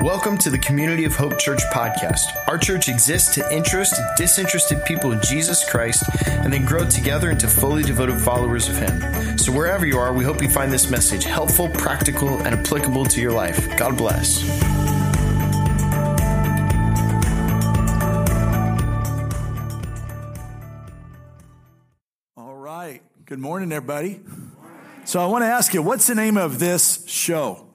Welcome to the Community of Hope Church podcast. Our church exists to interest disinterested people in Jesus Christ and then grow together into fully devoted followers of Him. So, wherever you are, we hope you find this message helpful, practical, and applicable to your life. God bless. All right. Good morning, everybody. So, I want to ask you, what's the name of this show?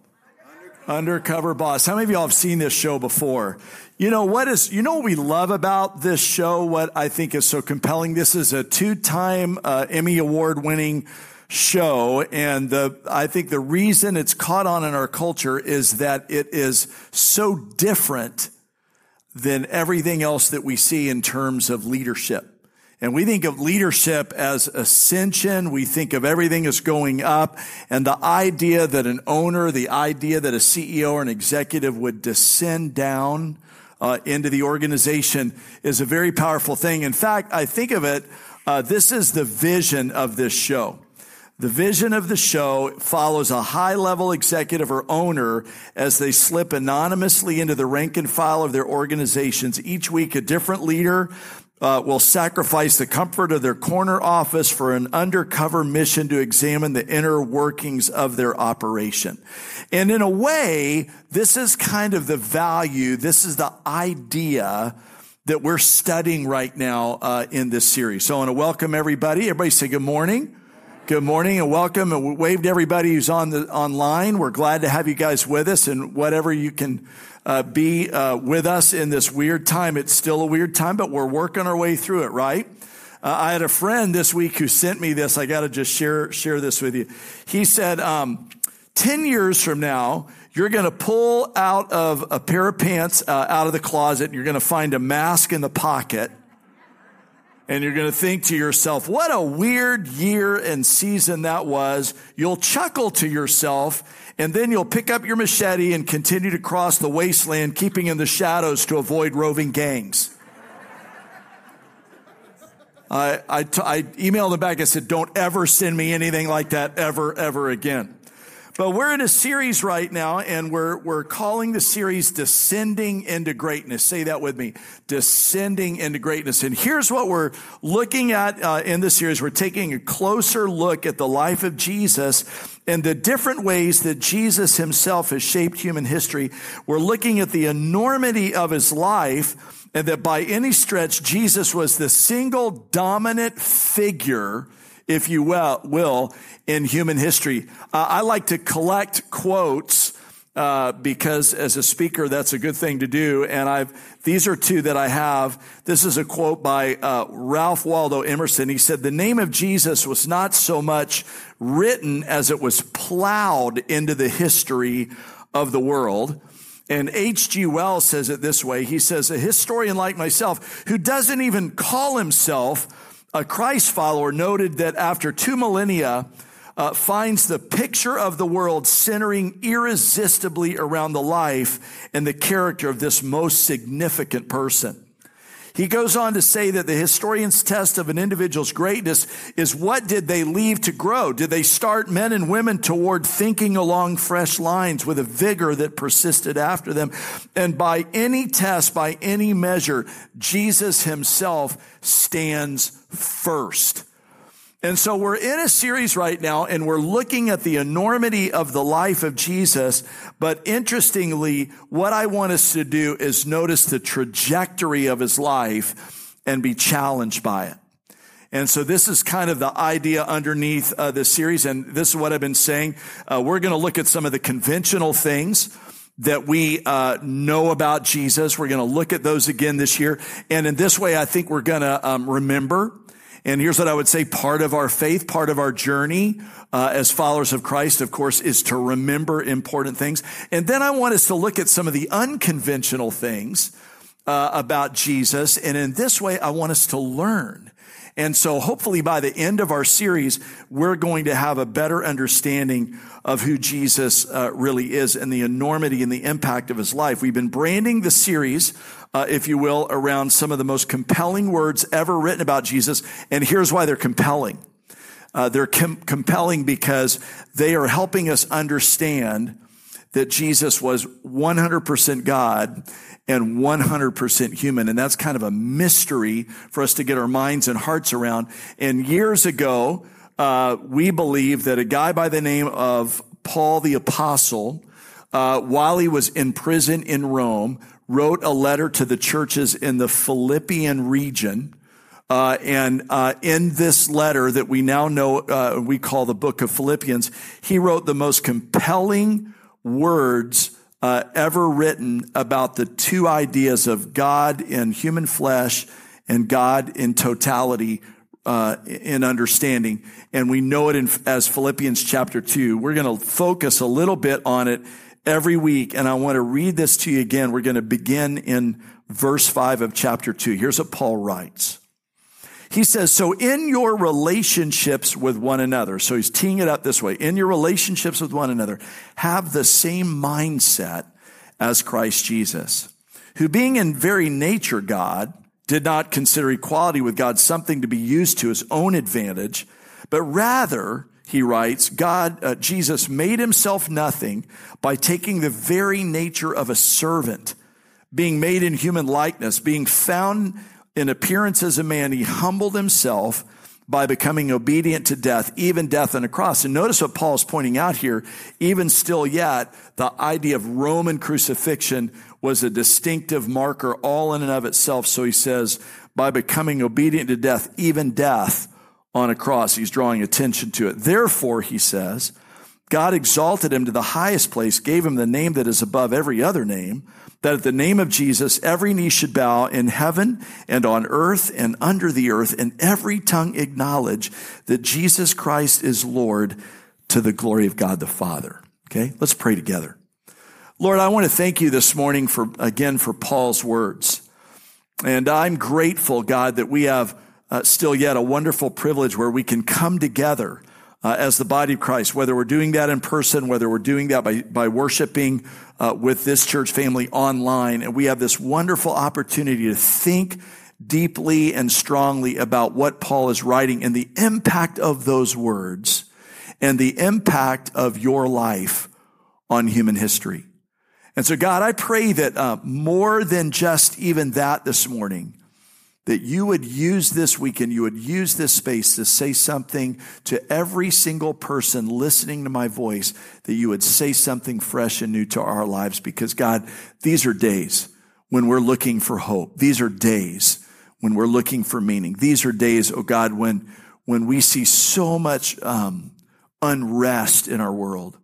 Undercover Boss. How many of y'all have seen this show before? You know what is, you know what we love about this show? What I think is so compelling? This is a two-time uh, Emmy Award winning show. And the, I think the reason it's caught on in our culture is that it is so different than everything else that we see in terms of leadership. And we think of leadership as ascension. We think of everything as going up. And the idea that an owner, the idea that a CEO or an executive would descend down uh, into the organization is a very powerful thing. In fact, I think of it, uh, this is the vision of this show. The vision of the show follows a high level executive or owner as they slip anonymously into the rank and file of their organizations. Each week, a different leader uh, will sacrifice the comfort of their corner office for an undercover mission to examine the inner workings of their operation. And in a way, this is kind of the value, this is the idea that we're studying right now uh, in this series. So I want to welcome everybody. Everybody say good morning. Good morning and welcome and wave to everybody who's on the online. We're glad to have you guys with us and whatever you can uh, be uh, with us in this weird time. It's still a weird time, but we're working our way through it, right? Uh, I had a friend this week who sent me this. I got to just share share this with you. He said, um, 10 years from now, you're going to pull out of a pair of pants uh, out of the closet. You're going to find a mask in the pocket. And you're going to think to yourself, what a weird year and season that was. You'll chuckle to yourself and then you'll pick up your machete and continue to cross the wasteland, keeping in the shadows to avoid roving gangs. I, I, t- I emailed him back. I said, don't ever send me anything like that ever, ever again. But we're in a series right now and we're, we're calling the series Descending into Greatness. Say that with me. Descending into Greatness. And here's what we're looking at uh, in this series. We're taking a closer look at the life of Jesus and the different ways that Jesus himself has shaped human history. We're looking at the enormity of his life and that by any stretch, Jesus was the single dominant figure if you will, in human history. Uh, I like to collect quotes uh, because as a speaker, that's a good thing to do. And I've these are two that I have. This is a quote by uh, Ralph Waldo Emerson. He said, "The name of Jesus was not so much written as it was plowed into the history of the world." And H.G. Wells says it this way. He says, a historian like myself, who doesn't even call himself a Christ follower noted that after two millennia, uh, finds the picture of the world centering irresistibly around the life and the character of this most significant person. He goes on to say that the historian's test of an individual's greatness is what did they leave to grow? Did they start men and women toward thinking along fresh lines with a vigor that persisted after them? And by any test, by any measure, Jesus himself stands first. And so we're in a series right now and we're looking at the enormity of the life of Jesus. But interestingly, what I want us to do is notice the trajectory of his life and be challenged by it. And so this is kind of the idea underneath uh, this series. And this is what I've been saying. Uh, we're going to look at some of the conventional things that we uh, know about Jesus. We're going to look at those again this year. And in this way, I think we're going to um, remember and here's what I would say part of our faith, part of our journey uh, as followers of Christ, of course, is to remember important things. And then I want us to look at some of the unconventional things uh, about Jesus. And in this way, I want us to learn. And so hopefully by the end of our series, we're going to have a better understanding of who Jesus uh, really is and the enormity and the impact of his life. We've been branding the series uh, if you will, around some of the most compelling words ever written about Jesus. And here's why they're compelling. Uh, they're com- compelling because they are helping us understand that Jesus was 100% God and 100% human. And that's kind of a mystery for us to get our minds and hearts around. And years ago, uh, we believe that a guy by the name of Paul the Apostle, uh, while he was in prison in Rome, wrote a letter to the churches in the Philippian region. Uh, and uh, in this letter that we now know, uh, we call the book of Philippians, he wrote the most compelling words uh, ever written about the two ideas of God in human flesh and God in totality uh, in understanding. And we know it in, as Philippians chapter 2. We're going to focus a little bit on it every week. And I want to read this to you again. We're going to begin in verse 5 of chapter 2. Here's what Paul writes. He says, so in your relationships with one another, so he's teeing it up this way, in your relationships with one another, have the same mindset as Christ Jesus, who being in very nature God, did not consider equality with God something to be used to his own advantage, but rather, he writes, God, uh, Jesus made himself nothing by taking the very nature of a servant, being made in human likeness, being found in appearance as a man, he humbled himself by becoming obedient to death, even death on a cross. And notice what Paul is pointing out here. Even still yet, the idea of Roman crucifixion was a distinctive marker all in and of itself. So he says, by becoming obedient to death, even death on a cross, he's drawing attention to it. Therefore, he says, God exalted him to the highest place, gave him the name that is above every other name that at the name of Jesus, every knee should bow in heaven and on earth and under the earth, and every tongue acknowledge that Jesus Christ is Lord to the glory of God the Father. Okay, let's pray together. Lord, I want to thank you this morning for, again, for Paul's words. And I'm grateful, God, that we have uh, still yet a wonderful privilege where we can come together uh, as the body of Christ, whether we're doing that in person, whether we're doing that by, by worshiping uh, with this church family online. And we have this wonderful opportunity to think deeply and strongly about what Paul is writing and the impact of those words and the impact of your life on human history. And so, God, I pray that uh, more than just even that this morning, that you would use this weekend, you would use this space to say something to every single person listening to my voice, that you would say something fresh and new to our lives. Because God, these are days when we're looking for hope. These are days when we're looking for meaning. These are days, oh God, when, when we see so much, um, unrest in our world.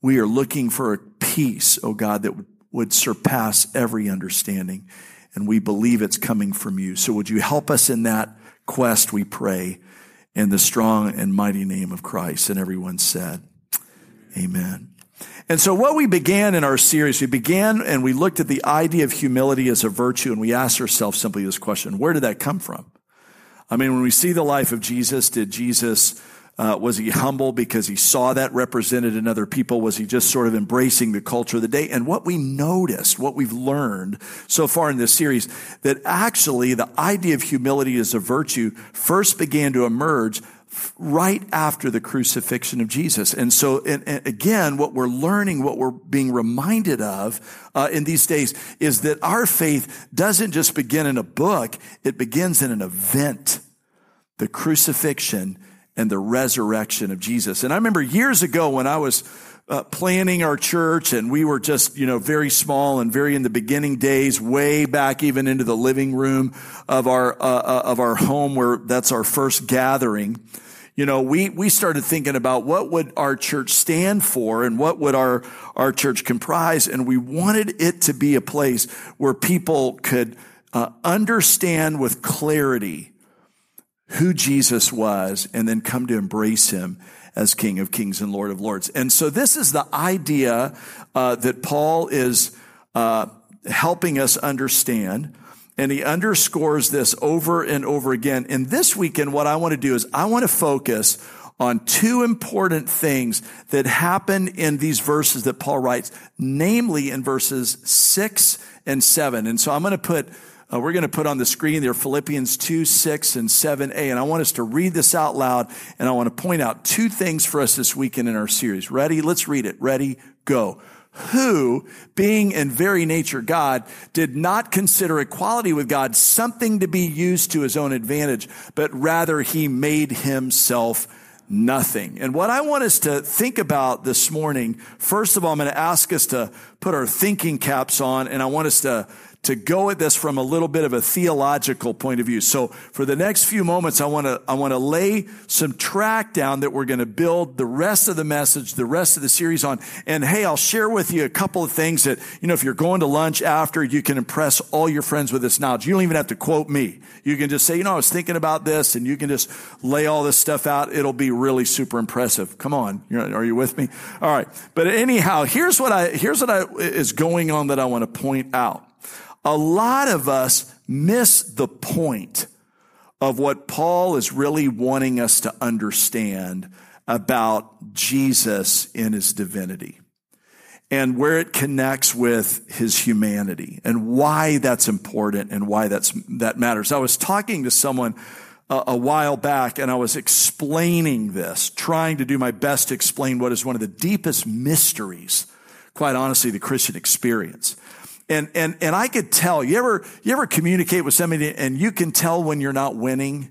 We are looking for a peace, oh God, that would surpass every understanding and we believe it's coming from you. So would you help us in that quest, we pray, in the strong and mighty name of Christ? And everyone said, Amen. And so what we began in our series, we began and we looked at the idea of humility as a virtue and we asked ourselves simply this question, where did that come from? I mean, when we see the life of Jesus, did Jesus uh, was he humble because he saw that represented in other people? Was he just sort of embracing the culture of the day? And what we noticed, what we've learned so far in this series, that actually the idea of humility as a virtue first began to emerge right after the crucifixion of Jesus. And so, and, and again, what we're learning, what we're being reminded of uh, in these days is that our faith doesn't just begin in a book, it begins in an event. The crucifixion and the resurrection of Jesus. And I remember years ago when I was uh, planning our church and we were just, you know, very small and very in the beginning days, way back even into the living room of our, uh, uh, of our home where that's our first gathering. You know, we, we started thinking about what would our church stand for and what would our, our church comprise. And we wanted it to be a place where people could uh, understand with clarity who Jesus was and then come to embrace him as King of Kings and Lord of Lords. And so this is the idea uh, that Paul is uh, helping us understand. And he underscores this over and over again. And this weekend, what I want to do is I want to focus on two important things that happen in these verses that Paul writes, namely in verses six and seven. And so I'm going to put uh, we're going to put on the screen there Philippians 2, 6, and 7a. And I want us to read this out loud. And I want to point out two things for us this weekend in our series. Ready? Let's read it. Ready? Go. who, being in very nature God, did not consider equality with God something to be used to his own advantage, but rather he made himself nothing. And what I want us to think about this morning, first of all, I'm going to ask us to put our thinking caps on, and I want us to to go at this from a little bit of a theological point of view. So for the next few moments, I want to, I want to lay some track down that we're going to build the rest of the message, the rest of the series on. And hey, I'll share with you a couple of things that, you know, if you're going to lunch after, you can impress all your friends with this knowledge. You don't even have to quote me. You can just say, you know, I was thinking about this and you can just lay all this stuff out. It'll be really super impressive. Come on. Are you with me? All right. But anyhow, here's what I, here's what I, is going on that I want to point out a lot of us miss the point of what Paul is really wanting us to understand about Jesus in his divinity and where it connects with his humanity and why that's important and why that's, that matters. I was talking to someone a, a while back and I was explaining this, trying to do my best to explain what is one of the deepest mysteries, quite honestly, the Christian experience. And, and, and I could tell, you ever, you ever communicate with somebody and you can tell when you're not winning?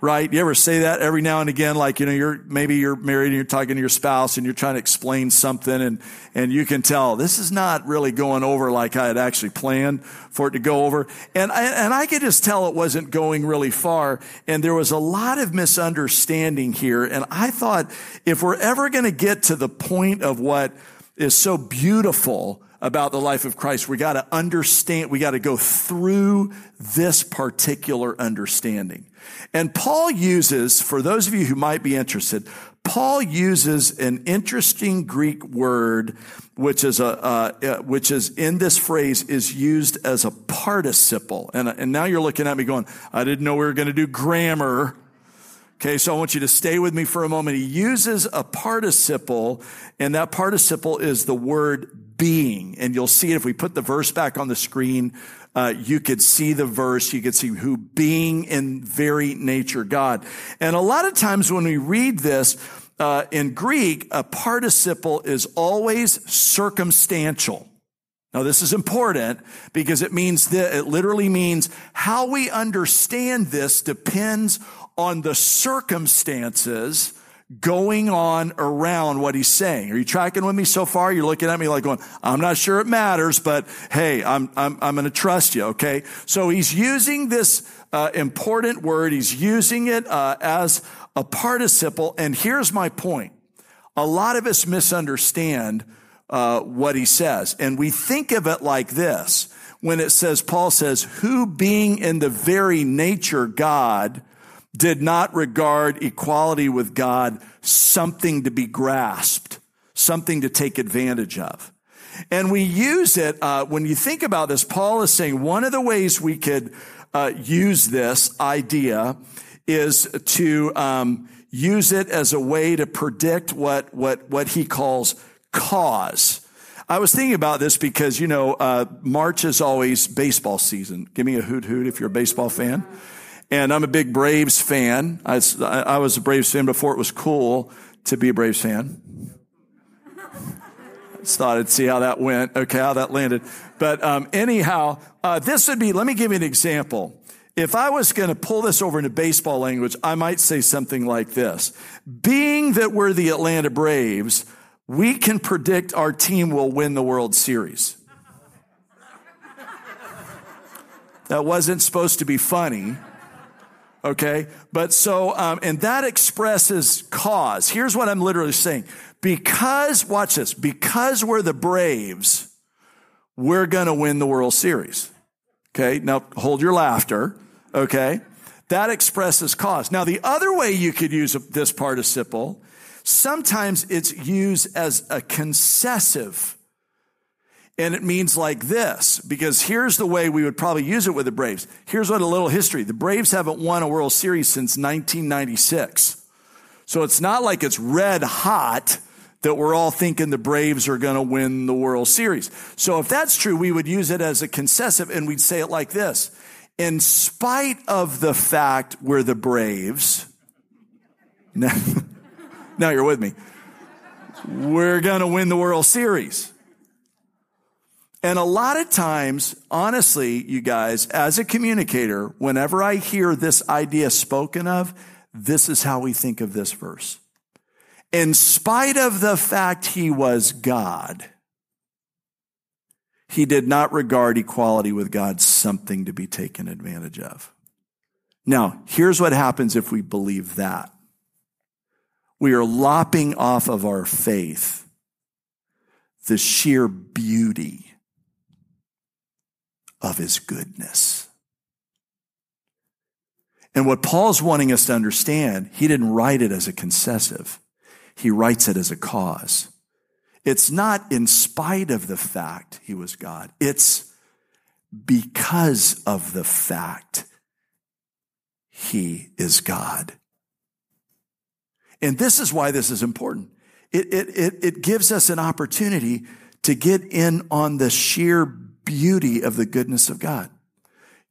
Right? You ever say that every now and again? Like, you know, you're, maybe you're married and you're talking to your spouse and you're trying to explain something and, and you can tell this is not really going over like I had actually planned for it to go over. And I, and I could just tell it wasn't going really far. And there was a lot of misunderstanding here. And I thought if we're ever going to get to the point of what is so beautiful about the life of Christ, we got to understand, we got to go through this particular understanding. And Paul uses, for those of you who might be interested, Paul uses an interesting Greek word, which is a, uh, which is in this phrase is used as a participle. And, and now you're looking at me going, I didn't know we were going to do grammar. Okay, so I want you to stay with me for a moment. He uses a participle, and that participle is the word being. And you'll see it if we put the verse back on the screen. Uh, you could see the verse. You could see who being in very nature God. And a lot of times when we read this, uh, in Greek, a participle is always circumstantial. Now, this is important because it means that it literally means how we understand this depends on the circumstances going on around what he's saying. Are you tracking with me so far? You're looking at me like going, I'm not sure it matters, but hey, I'm, I'm, I'm going to trust you. Okay. So he's using this uh, important word. He's using it uh, as a participle. And here's my point. A lot of us misunderstand uh, what he says. And we think of it like this. When it says, Paul says, who being in the very nature God, did not regard equality with God something to be grasped, something to take advantage of. And we use it, uh, when you think about this, Paul is saying one of the ways we could uh, use this idea is to um, use it as a way to predict what, what, what he calls cause. I was thinking about this because, you know, uh, March is always baseball season. Give me a hoot hoot if you're a baseball fan. And I'm a big Braves fan. I, I was a Braves fan before it was cool to be a Braves fan. Just thought I'd see how that went. Okay, how that landed. But um, anyhow, uh, this would be. Let me give you an example. If I was going to pull this over into baseball language, I might say something like this: Being that we're the Atlanta Braves, we can predict our team will win the World Series. That wasn't supposed to be funny. Okay. But so, um, and that expresses cause. Here's what I'm literally saying. Because, watch this, because we're the Braves, we're going to win the World Series. Okay. Now hold your laughter. Okay. That expresses cause. Now, the other way you could use this participle, sometimes it's used as a concessive and it means like this, because here's the way we would probably use it with the Braves. Here's what a little history. The Braves haven't won a World Series since 1996. So it's not like it's red hot that we're all thinking the Braves are going to win the World Series. So if that's true, we would use it as a concessive and we'd say it like this. In spite of the fact we're the Braves, now, now you're with me. we're going to win the World Series. And a lot of times, honestly, you guys, as a communicator, whenever I hear this idea spoken of, this is how we think of this verse. In spite of the fact he was God, he did not regard equality with God something to be taken advantage of. Now, here's what happens if we believe that. We are lopping off of our faith the sheer beauty of his goodness. And what Paul's wanting us to understand, he didn't write it as a concessive. He writes it as a cause. It's not in spite of the fact he was God. It's because of the fact he is God. And this is why this is important. It, it, it, it gives us an opportunity to get in on the sheer beauty of the goodness of God.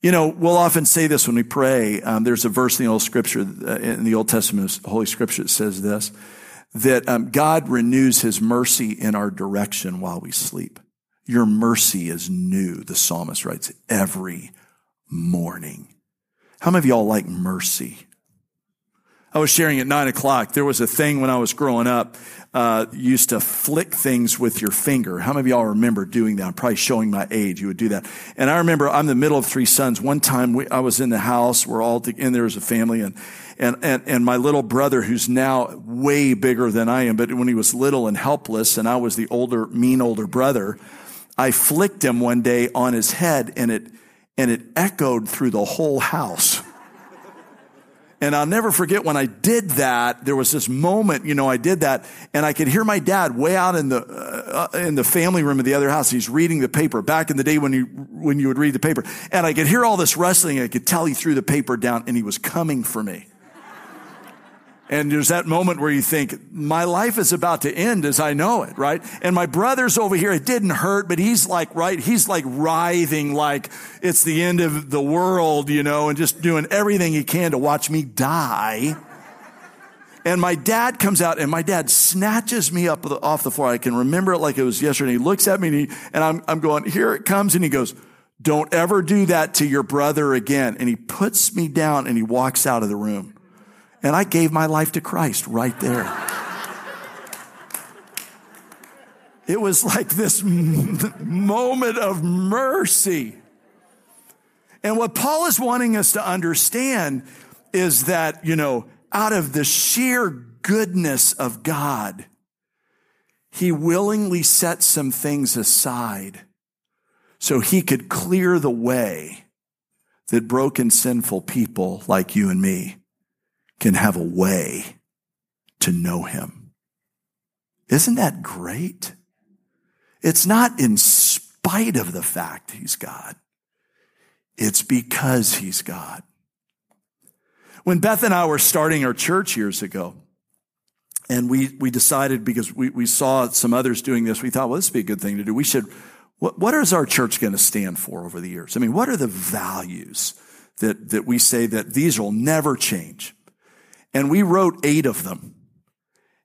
You know, we'll often say this when we pray. Um, there's a verse in the Old Scripture, uh, in the Old Testament, Holy Scripture, that says this that um, God renews his mercy in our direction while we sleep. Your mercy is new, the psalmist writes, every morning. How many of y'all like mercy? I was sharing at nine o'clock. There was a thing when I was growing up, uh, used to flick things with your finger. How many of y'all remember doing that? I'm probably showing my age. You would do that. And I remember I'm the middle of three sons. One time we, I was in the house. We're all in there as a family and and, and, and my little brother, who's now way bigger than I am, but when he was little and helpless, and I was the older, mean older brother, I flicked him one day on his head and it, and it echoed through the whole house. And I'll never forget when I did that, there was this moment, you know, I did that and I could hear my dad way out in the, uh, uh in the family room of the other house. He's reading the paper back in the day when you, when you would read the paper. And I could hear all this wrestling. I could tell he threw the paper down and he was coming for me. And there's that moment where you think, my life is about to end as I know it, right? And my brother's over here. It didn't hurt, but he's like, right? He's like writhing like it's the end of the world, you know, and just doing everything he can to watch me die. And my dad comes out and my dad snatches me up off the floor. I can remember it like it was yesterday. He looks at me and, he, and I'm, I'm going, here it comes. And he goes, don't ever do that to your brother again. And he puts me down and he walks out of the room. And I gave my life to Christ right there. It was like this moment of mercy. And what Paul is wanting us to understand is that, you know, out of the sheer goodness of God, he willingly set some things aside so he could clear the way that broken, sinful people like you and me can have a way to know him. Isn't that great? It's not in spite of the fact he's God. It's because he's God. When Beth and I were starting our church years ago, and we, we decided because we, we saw some others doing this, we thought, well, this would be a good thing to do. We should, what, what is our church going to stand for over the years? I mean, what are the values that, that we say that these will never change? And we wrote eight of them.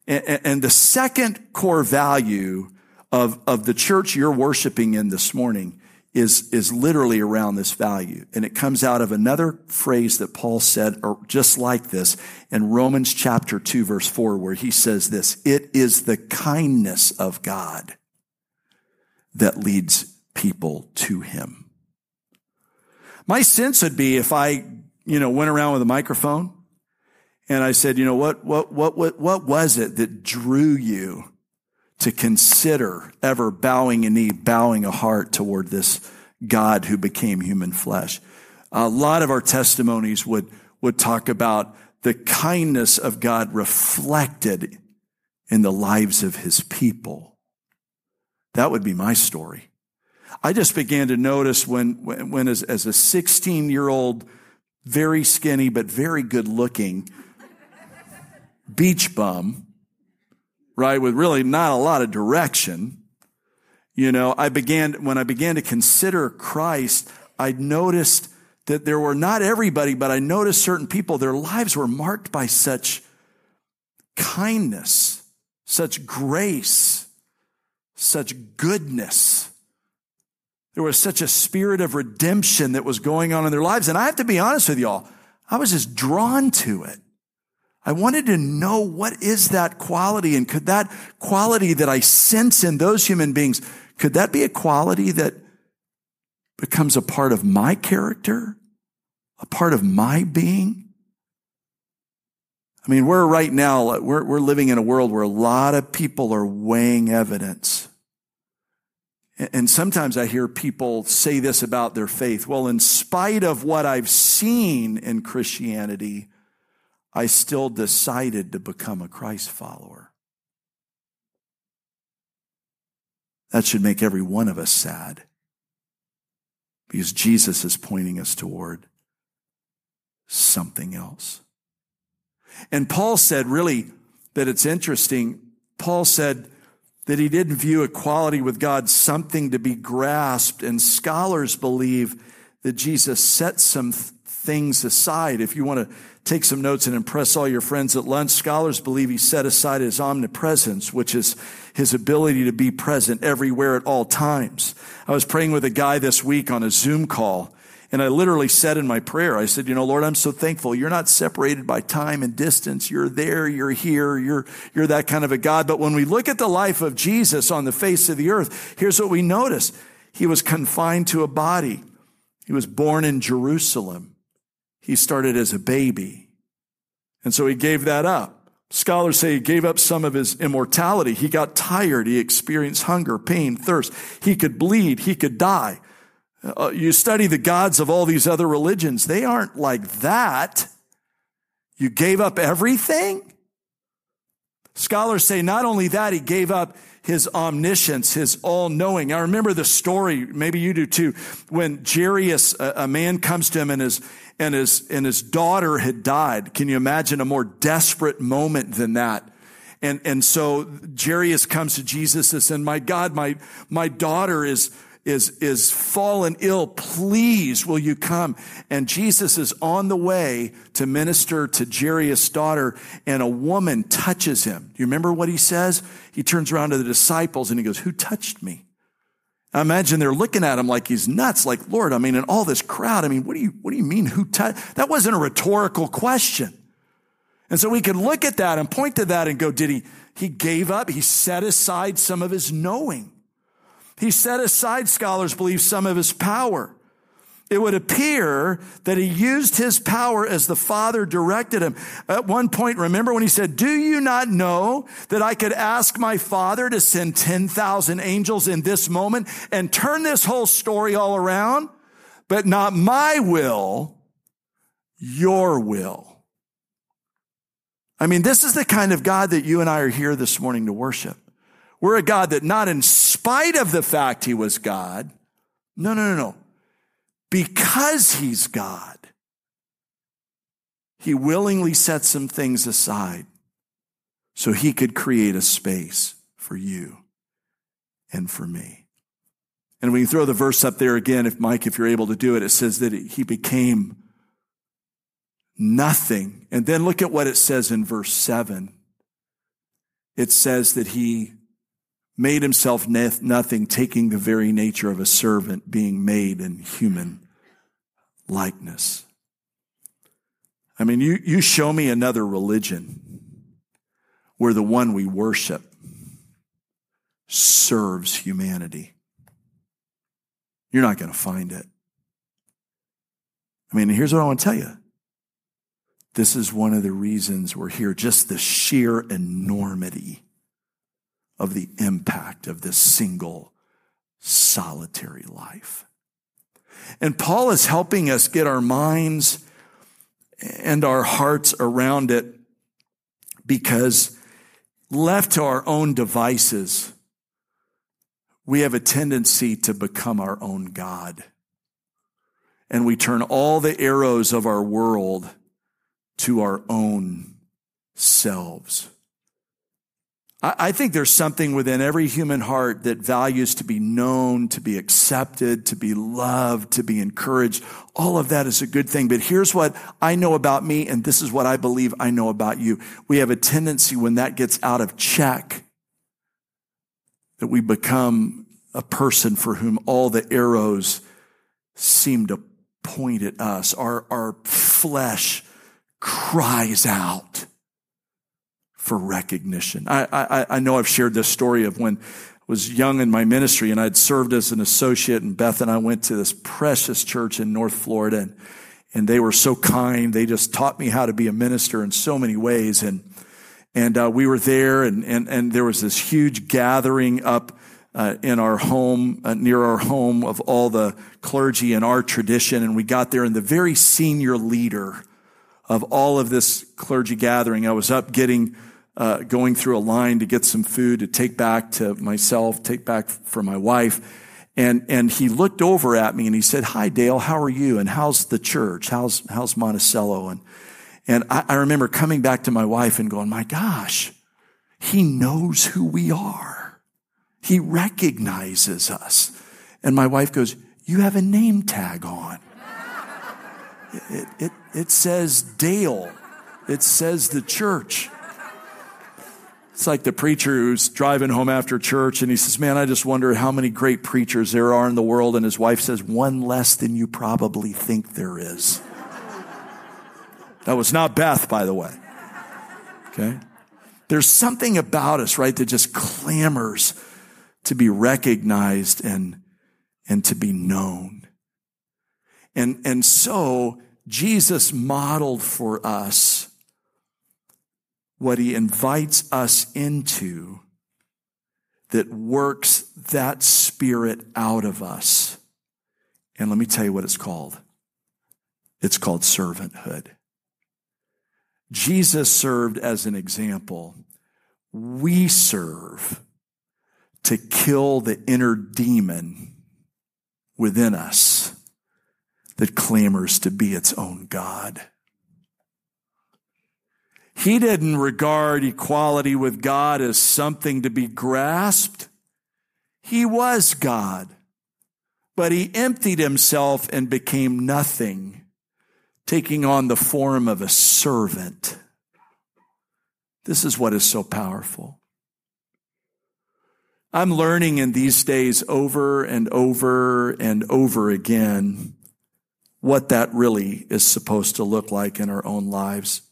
And, and the second core value of, of the church you're worshiping in this morning is, is literally around this value. And it comes out of another phrase that Paul said, or just like this in Romans chapter 2 verse 4, where he says this, it is the kindness of God that leads people to him. My sense would be if I, you know, went around with a microphone and I said, you know, what, what, what, what, what was it that drew you to consider ever bowing a knee, bowing a heart toward this God who became human flesh? A lot of our testimonies would, would talk about the kindness of God reflected in the lives of his people. That would be my story. I just began to notice when, when, when as, as a 16 year old, very skinny, but very good looking, beach bum, right, with really not a lot of direction, you know, I began, when I began to consider Christ, I noticed that there were not everybody, but I noticed certain people, their lives were marked by such kindness, such grace, such goodness. There was such a spirit of redemption that was going on in their lives. And I have to be honest with y'all, I was just drawn to it. I wanted to know what is that quality and could that quality that I sense in those human beings, could that be a quality that becomes a part of my character, a part of my being? I mean, we're right now, we're, we're living in a world where a lot of people are weighing evidence. And sometimes I hear people say this about their faith. Well, in spite of what I've seen in Christianity, I still decided to become a Christ follower. That should make every one of us sad because Jesus is pointing us toward something else. And Paul said, really, that it's interesting. Paul said that he didn't view equality with God something to be grasped, and scholars believe that Jesus set some things aside. If you want to take some notes and impress all your friends at lunch, scholars believe he set aside his omnipresence, which is his ability to be present everywhere at all times. I was praying with a guy this week on a Zoom call and I literally said in my prayer, I said, you know, Lord, I'm so thankful. You're not separated by time and distance. You're there. You're here. You're, you're that kind of a God. But when we look at the life of Jesus on the face of the earth, here's what we notice. He was confined to a body. He was born in Jerusalem. He started as a baby. And so he gave that up. Scholars say he gave up some of his immortality. He got tired. He experienced hunger, pain, thirst. He could bleed. He could die. Uh, you study the gods of all these other religions, they aren't like that. You gave up everything? Scholars say not only that, he gave up his omniscience, his all knowing. I remember the story, maybe you do too, when Jairus, a, a man comes to him and his, and his, and his daughter had died. Can you imagine a more desperate moment than that? And, and so Jairus comes to Jesus and says, my God, my, my daughter is, is, is fallen ill. Please, will you come? And Jesus is on the way to minister to Jairus' daughter, and a woman touches him. Do you remember what he says? He turns around to the disciples and he goes, Who touched me? I imagine they're looking at him like he's nuts, like, Lord, I mean, in all this crowd, I mean, what do you, what do you mean, who touched? That wasn't a rhetorical question. And so we can look at that and point to that and go, did he, he gave up, he set aside some of his knowing. He set aside, scholars believe, some of his power. It would appear that he used his power as the Father directed him. At one point, remember when he said, Do you not know that I could ask my Father to send 10,000 angels in this moment and turn this whole story all around? But not my will, your will. I mean, this is the kind of God that you and I are here this morning to worship. We're a God that not in spite of the fact he was God, no, no, no, no. Because he's God, he willingly set some things aside so he could create a space for you and for me. And when you throw the verse up there again, if Mike, if you're able to do it, it says that he became nothing. And then look at what it says in verse seven. It says that he made himself nothing, taking the very nature of a servant, being made in human likeness. I mean, you, you show me another religion where the one we worship serves humanity. You're not going to find it. I mean, here's what I want to tell you. This is one of the reasons we're here, just the sheer enormity of the impact of this single solitary life. And Paul is helping us get our minds and our hearts around it because left to our own devices, we have a tendency to become our own God. And we turn all the arrows of our world to our own selves. I think there's something within every human heart that values to be known, to be accepted, to be loved, to be encouraged. All of that is a good thing. But here's what I know about me, and this is what I believe I know about you. We have a tendency when that gets out of check that we become a person for whom all the arrows seem to point at us. Our, our flesh cries out for recognition. I, I, I know I've shared this story of when I was young in my ministry and I'd served as an associate and Beth and I went to this precious church in North Florida and, and they were so kind. They just taught me how to be a minister in so many ways. And, and uh, we were there and, and, and there was this huge gathering up uh, in our home, uh, near our home of all the clergy in our tradition. And we got there and the very senior leader of all of this clergy gathering, I was up getting uh, going through a line to get some food to take back to myself, take back for my wife. And, and he looked over at me and he said, Hi, Dale, how are you? And how's the church? How's, how's Monticello? And, and I, I remember coming back to my wife and going, My gosh, he knows who we are. He recognizes us. And my wife goes, You have a name tag on. It, it, it says Dale. It says the church. It's like the preacher who's driving home after church and he says, Man, I just wonder how many great preachers there are in the world. And his wife says, One less than you probably think there is. That was not Beth, by the way. Okay? There's something about us, right, that just clamors to be recognized and, and to be known. And, and so Jesus modeled for us what he invites us into that works that spirit out of us. And let me tell you what it's called. It's called servanthood. Jesus served as an example. We serve to kill the inner demon within us that clamors to be its own God. He didn't regard equality with God as something to be grasped. He was God, but he emptied himself and became nothing, taking on the form of a servant. This is what is so powerful. I'm learning in these days over and over and over again what that really is supposed to look like in our own lives.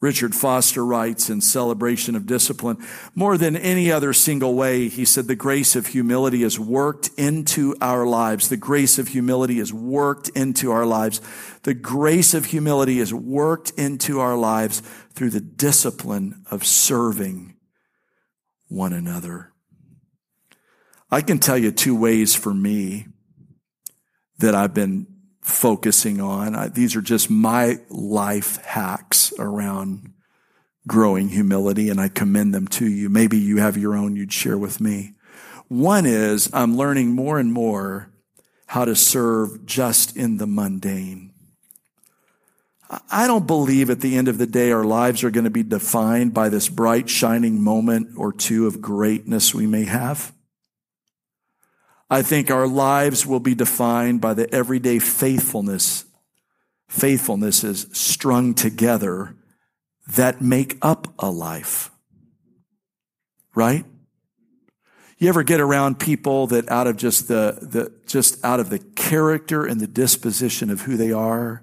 Richard Foster writes in Celebration of Discipline, more than any other single way, he said, the grace of humility is worked into our lives. The grace of humility is worked into our lives. The grace of humility is worked into our lives through the discipline of serving one another. I can tell you two ways for me that I've been focusing on. I, these are just my life hacks around growing humility, and I commend them to you. Maybe you have your own you'd share with me. One is I'm learning more and more how to serve just in the mundane. I don't believe at the end of the day our lives are going to be defined by this bright, shining moment or two of greatness we may have. I think our lives will be defined by the everyday faithfulness. Faithfulness is strung together that make up a life. Right? You ever get around people that out of just the, the, just out of the character and the disposition of who they are,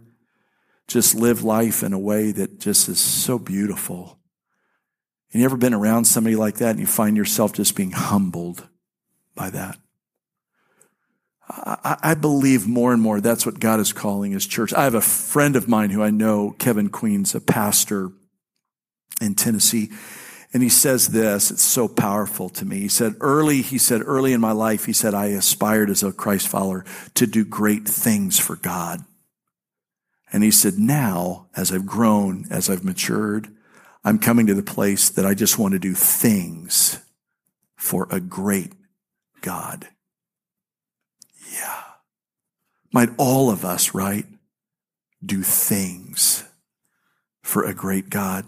just live life in a way that just is so beautiful. And you ever been around somebody like that and you find yourself just being humbled by that? I, believe more and more that's what God is calling his church. I have a friend of mine who I know, Kevin Queen's a pastor in Tennessee. And he says this, it's so powerful to me. He said, early, he said, early in my life, he said, I aspired as a Christ follower to do great things for God. And he said, now, as I've grown, as I've matured, I'm coming to the place that I just want to do things for a great God. Yeah. Might all of us, right, do things for a great God?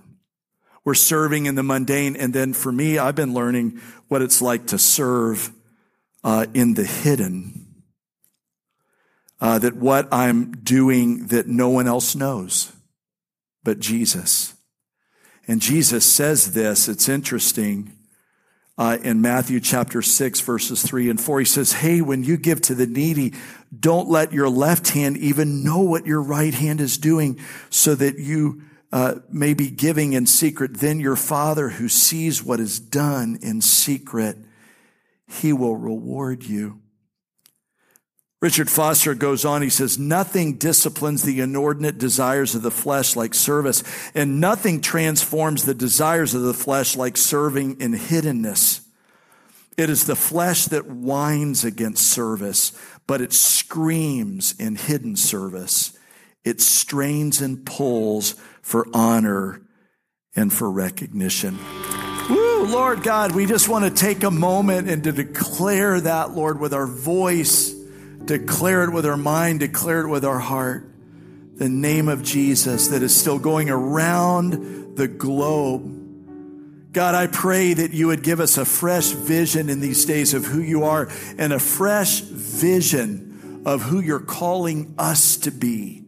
We're serving in the mundane. And then for me, I've been learning what it's like to serve uh, in the hidden. Uh, that what I'm doing that no one else knows but Jesus. And Jesus says this, it's interesting. Uh, in Matthew chapter 6, verses 3 and 4, he says, Hey, when you give to the needy, don't let your left hand even know what your right hand is doing, so that you uh, may be giving in secret. Then your Father who sees what is done in secret, he will reward you. Richard Foster goes on, he says, nothing disciplines the inordinate desires of the flesh like service, and nothing transforms the desires of the flesh like serving in hiddenness. It is the flesh that whines against service, but it screams in hidden service. It strains and pulls for honor and for recognition. Woo, Lord God, we just want to take a moment and to declare that, Lord, with our voice declare it with our mind, declare it with our heart. The name of Jesus that is still going around the globe. God, I pray that you would give us a fresh vision in these days of who you are and a fresh vision of who you're calling us to be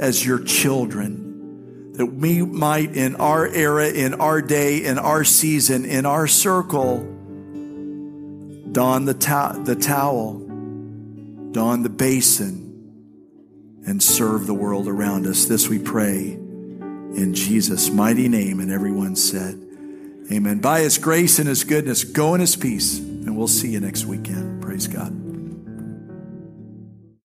as your children. That we might, in our era, in our day, in our season, in our circle, don the, ta- the towel don the basin, and serve the world around us. This we pray in Jesus' mighty name. And everyone said, Amen. By his grace and his goodness, go in his peace, and we'll see you next weekend. Praise God.